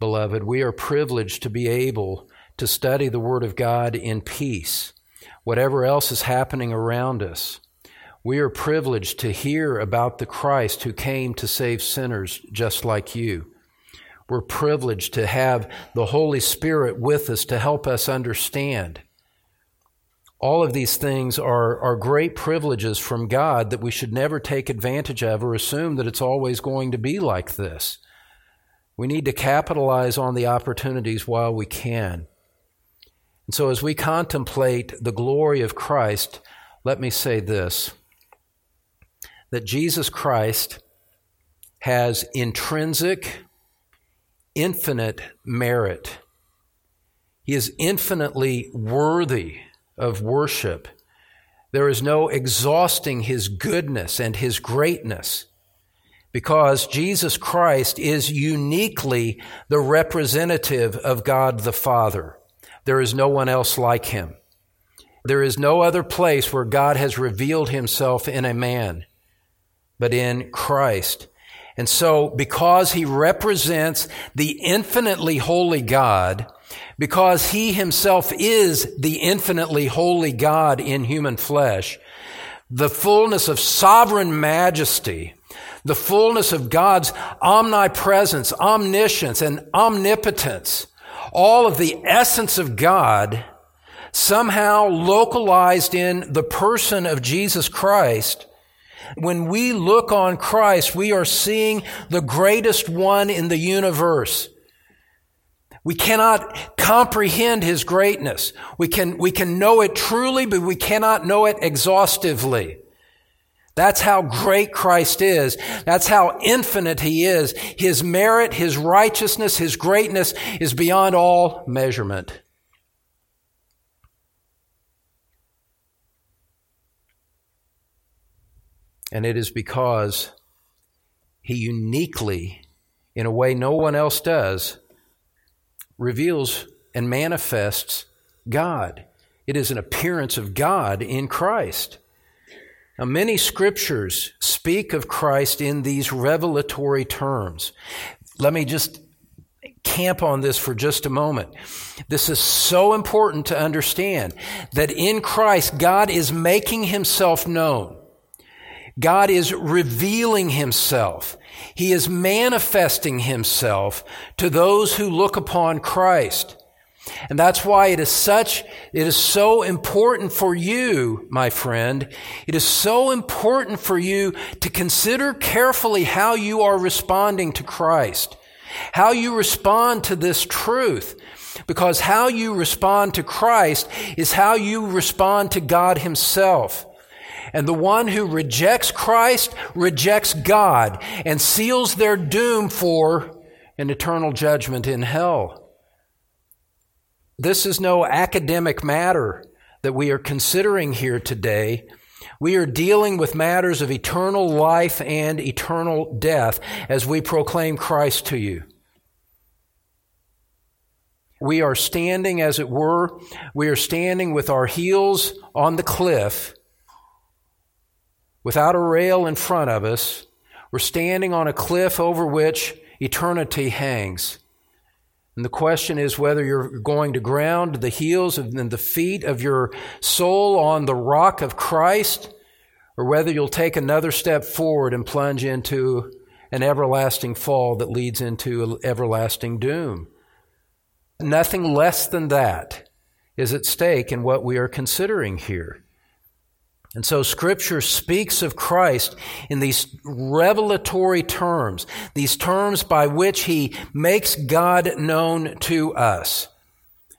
Beloved, we are privileged to be able to study the Word of God in peace, whatever else is happening around us. We are privileged to hear about the Christ who came to save sinners just like you. We're privileged to have the Holy Spirit with us to help us understand. All of these things are, are great privileges from God that we should never take advantage of or assume that it's always going to be like this. We need to capitalize on the opportunities while we can. And so, as we contemplate the glory of Christ, let me say this that Jesus Christ has intrinsic, infinite merit. He is infinitely worthy of worship. There is no exhausting his goodness and his greatness because Jesus Christ is uniquely the representative of God the Father. There is no one else like him. There is no other place where God has revealed himself in a man but in Christ. And so, because he represents the infinitely holy God, because he himself is the infinitely holy God in human flesh, the fullness of sovereign majesty, the fullness of God's omnipresence, omniscience, and omnipotence, all of the essence of God somehow localized in the person of Jesus Christ, When we look on Christ, we are seeing the greatest one in the universe. We cannot comprehend his greatness. We can, we can know it truly, but we cannot know it exhaustively. That's how great Christ is. That's how infinite he is. His merit, his righteousness, his greatness is beyond all measurement. And it is because he uniquely, in a way no one else does, reveals and manifests God. It is an appearance of God in Christ. Now, many scriptures speak of Christ in these revelatory terms. Let me just camp on this for just a moment. This is so important to understand that in Christ, God is making himself known. God is revealing himself. He is manifesting himself to those who look upon Christ. And that's why it is such, it is so important for you, my friend. It is so important for you to consider carefully how you are responding to Christ, how you respond to this truth. Because how you respond to Christ is how you respond to God Himself. And the one who rejects Christ rejects God and seals their doom for an eternal judgment in hell. This is no academic matter that we are considering here today. We are dealing with matters of eternal life and eternal death as we proclaim Christ to you. We are standing, as it were, we are standing with our heels on the cliff without a rail in front of us. We're standing on a cliff over which eternity hangs. And the question is whether you're going to ground the heels and the feet of your soul on the rock of Christ, or whether you'll take another step forward and plunge into an everlasting fall that leads into everlasting doom. Nothing less than that is at stake in what we are considering here. And so scripture speaks of Christ in these revelatory terms, these terms by which he makes God known to us.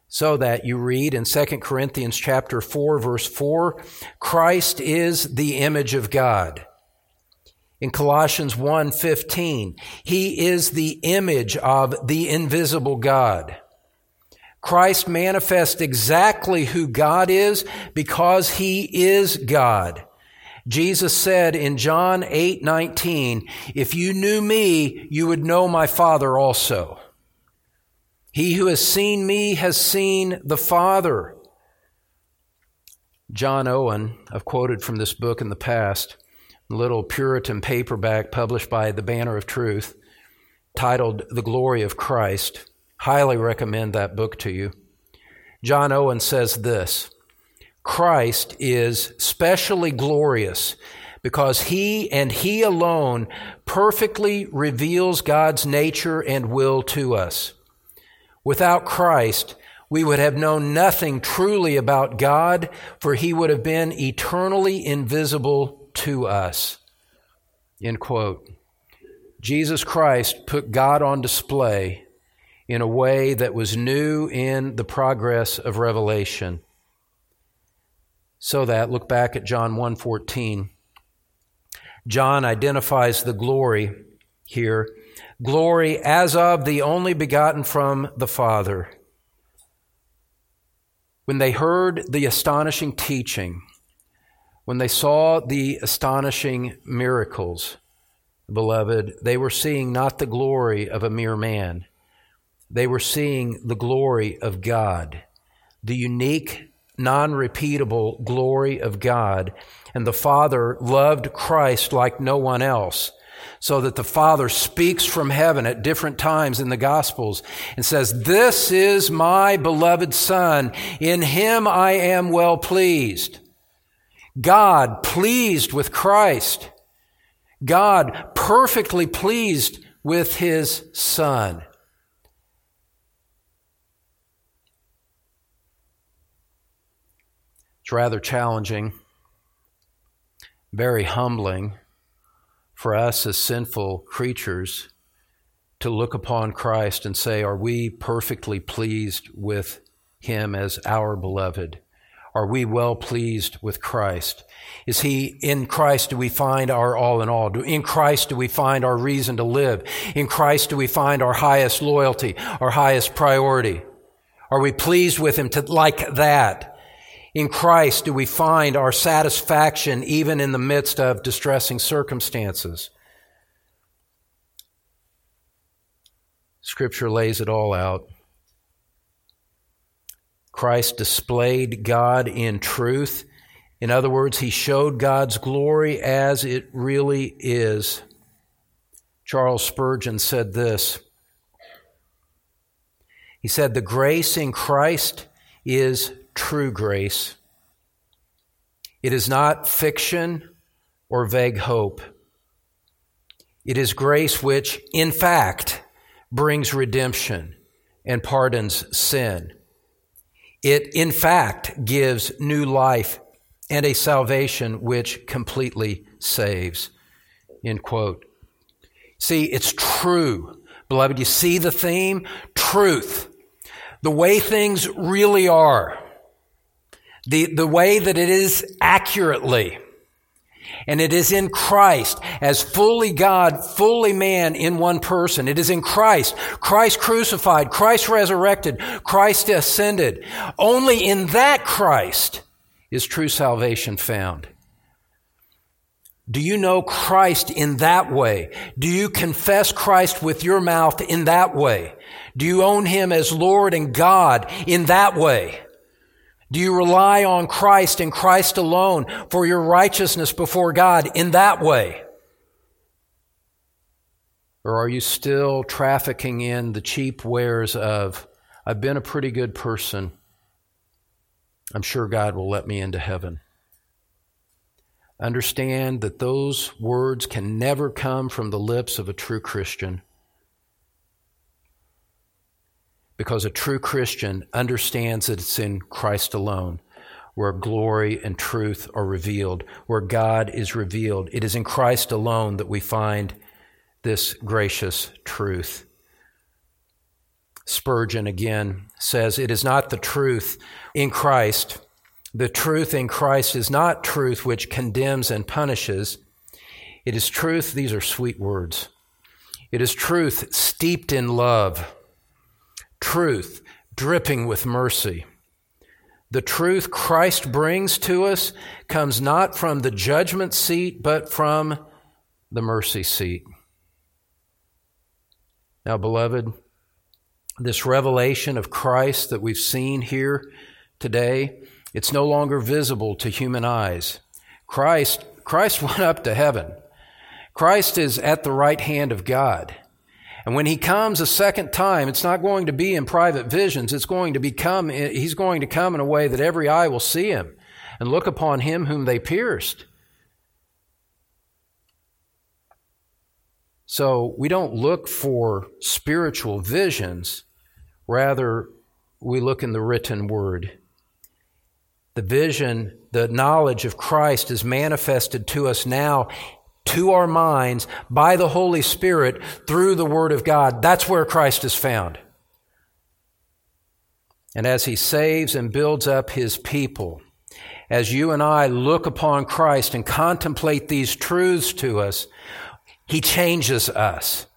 So that you read in 2 Corinthians chapter 4 verse 4, Christ is the image of God. In Colossians 1:15, he is the image of the invisible God. Christ manifests exactly who God is because he is God. Jesus said in John 8 19, If you knew me, you would know my Father also. He who has seen me has seen the Father. John Owen, I've quoted from this book in the past, a little Puritan paperback published by the Banner of Truth, titled The Glory of Christ. Highly recommend that book to you. John Owen says this Christ is specially glorious because he and he alone perfectly reveals God's nature and will to us. Without Christ, we would have known nothing truly about God, for he would have been eternally invisible to us. End quote. Jesus Christ put God on display in a way that was new in the progress of revelation. So that look back at John 1:14. John identifies the glory here, glory as of the only begotten from the Father. When they heard the astonishing teaching, when they saw the astonishing miracles, beloved, they were seeing not the glory of a mere man they were seeing the glory of God, the unique, non repeatable glory of God. And the Father loved Christ like no one else. So that the Father speaks from heaven at different times in the Gospels and says, This is my beloved Son. In him I am well pleased. God pleased with Christ. God perfectly pleased with his Son. Rather challenging very humbling for us as sinful creatures to look upon Christ and say, Are we perfectly pleased with Him as our beloved? Are we well pleased with Christ? Is He in Christ do we find our all in all? In Christ do we find our reason to live? In Christ do we find our highest loyalty, our highest priority? Are we pleased with Him to like that? In Christ do we find our satisfaction even in the midst of distressing circumstances? Scripture lays it all out. Christ displayed God in truth. In other words, he showed God's glory as it really is. Charles Spurgeon said this He said, The grace in Christ is true grace. It is not fiction or vague hope. It is grace which, in fact, brings redemption and pardons sin. It, in fact, gives new life and a salvation which completely saves. End quote. See, it's true. Beloved, you see the theme? Truth. The way things really are. The, the way that it is accurately. And it is in Christ as fully God, fully man in one person. It is in Christ. Christ crucified, Christ resurrected, Christ ascended. Only in that Christ is true salvation found. Do you know Christ in that way? Do you confess Christ with your mouth in that way? Do you own Him as Lord and God in that way? Do you rely on Christ and Christ alone for your righteousness before God in that way? Or are you still trafficking in the cheap wares of, I've been a pretty good person. I'm sure God will let me into heaven. Understand that those words can never come from the lips of a true Christian. Because a true Christian understands that it's in Christ alone where glory and truth are revealed, where God is revealed. It is in Christ alone that we find this gracious truth. Spurgeon again says, It is not the truth in Christ. The truth in Christ is not truth which condemns and punishes. It is truth, these are sweet words. It is truth steeped in love truth dripping with mercy. The truth Christ brings to us comes not from the judgment seat, but from the mercy seat. Now, beloved, this revelation of Christ that we've seen here today, it's no longer visible to human eyes. Christ, Christ went up to heaven. Christ is at the right hand of God. And when he comes a second time, it's not going to be in private visions. It's going to become, he's going to come in a way that every eye will see him and look upon him whom they pierced. So we don't look for spiritual visions, rather, we look in the written word. The vision, the knowledge of Christ is manifested to us now to our minds by the Holy Spirit through the Word of God. That's where Christ is found. And as He saves and builds up His people, as you and I look upon Christ and contemplate these truths to us, He changes us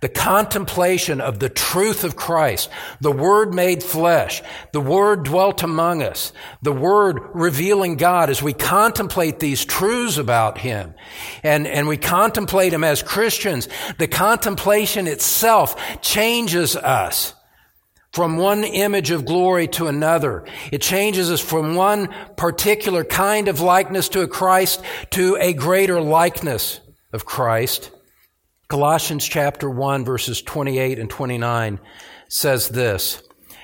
the contemplation of the truth of Christ, the Word made flesh, the Word dwelt among us, the Word revealing God as we contemplate these truths about Him and, and we contemplate Him as Christians, the contemplation itself changes us from one image of glory to another. It changes us from one particular kind of likeness to a Christ to a greater likeness of Christ. Colossians chapter 1 verses 28 and 29 says this.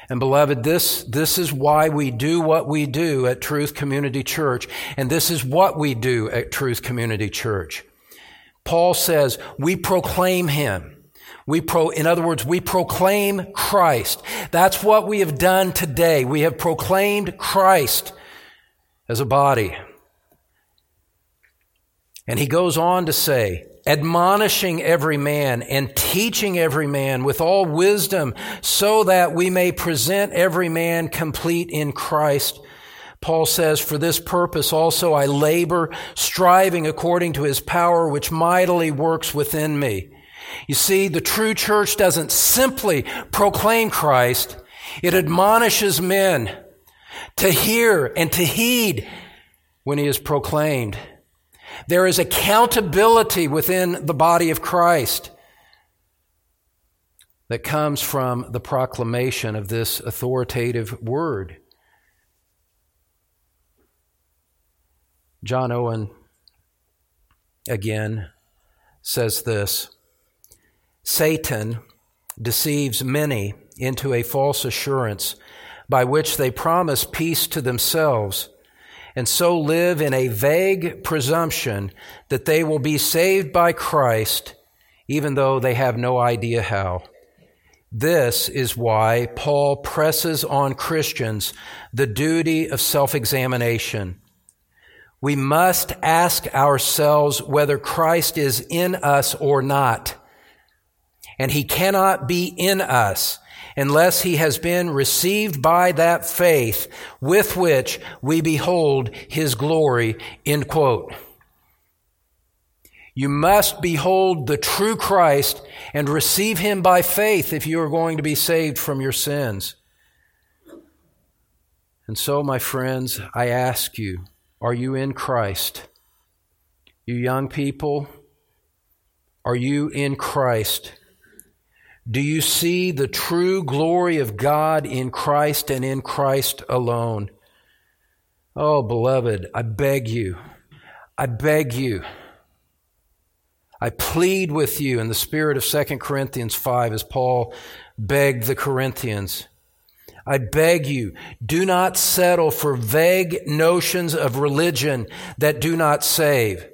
And beloved, this, this is why we do what we do at Truth Community Church. And this is what we do at Truth Community Church. Paul says, we proclaim him. We pro, in other words, we proclaim Christ. That's what we have done today. We have proclaimed Christ as a body. And he goes on to say, admonishing every man and teaching every man with all wisdom so that we may present every man complete in Christ. Paul says, for this purpose also I labor, striving according to his power, which mightily works within me. You see, the true church doesn't simply proclaim Christ. It admonishes men to hear and to heed when he is proclaimed. There is accountability within the body of Christ that comes from the proclamation of this authoritative word. John Owen again says this Satan deceives many into a false assurance by which they promise peace to themselves and so live in a vague presumption that they will be saved by Christ, even though they have no idea how. This is why Paul presses on Christians the duty of self examination. We must ask ourselves whether Christ is in us or not. And he cannot be in us unless he has been received by that faith with which we behold his glory, end quote. You must behold the true Christ and receive him by faith if you are going to be saved from your sins. And so, my friends, I ask you, are you in Christ? You young people, are you in Christ? Do you see the true glory of God in Christ and in Christ alone? Oh, beloved, I beg you, I beg you, I plead with you in the spirit of 2 Corinthians 5 as Paul begged the Corinthians. I beg you, do not settle for vague notions of religion that do not save.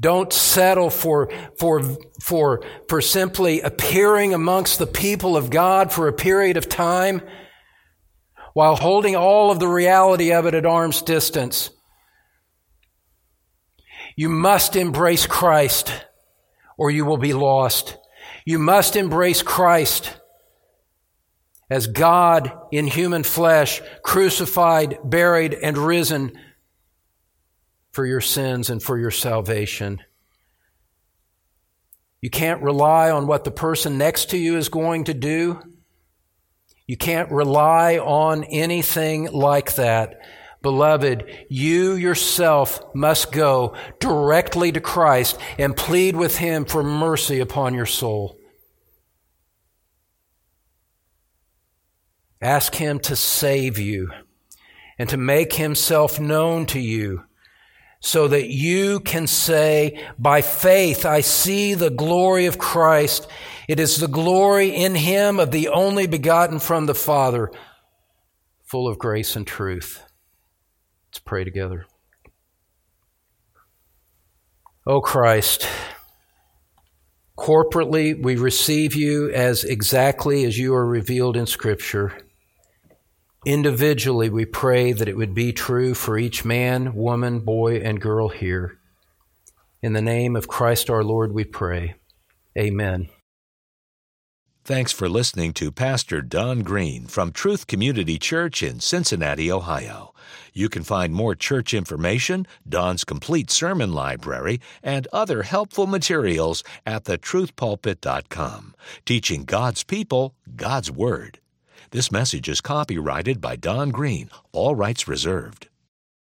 Don't settle for, for, for, for simply appearing amongst the people of God for a period of time while holding all of the reality of it at arm's distance. You must embrace Christ or you will be lost. You must embrace Christ as God in human flesh, crucified, buried, and risen for your sins and for your salvation. You can't rely on what the person next to you is going to do. You can't rely on anything like that. Beloved, you yourself must go directly to Christ and plead with Him for mercy upon your soul. Ask Him to save you and to make Himself known to you so that you can say, by faith, I see the glory of Christ. It is the glory in him of the only begotten from the Father, full of grace and truth. Let's pray together. O Christ, corporately we receive you as exactly as you are revealed in Scripture. Individually, we pray that it would be true for each man, woman, boy, and girl here. In the name of Christ our Lord, we pray. Amen. Thanks for listening to Pastor Don Green from Truth Community Church in Cincinnati, Ohio. You can find more church information, Don's complete sermon library, and other helpful materials at thetruthpulpit.com, teaching God's people God's Word. This message is copyrighted by Don Green, all rights reserved.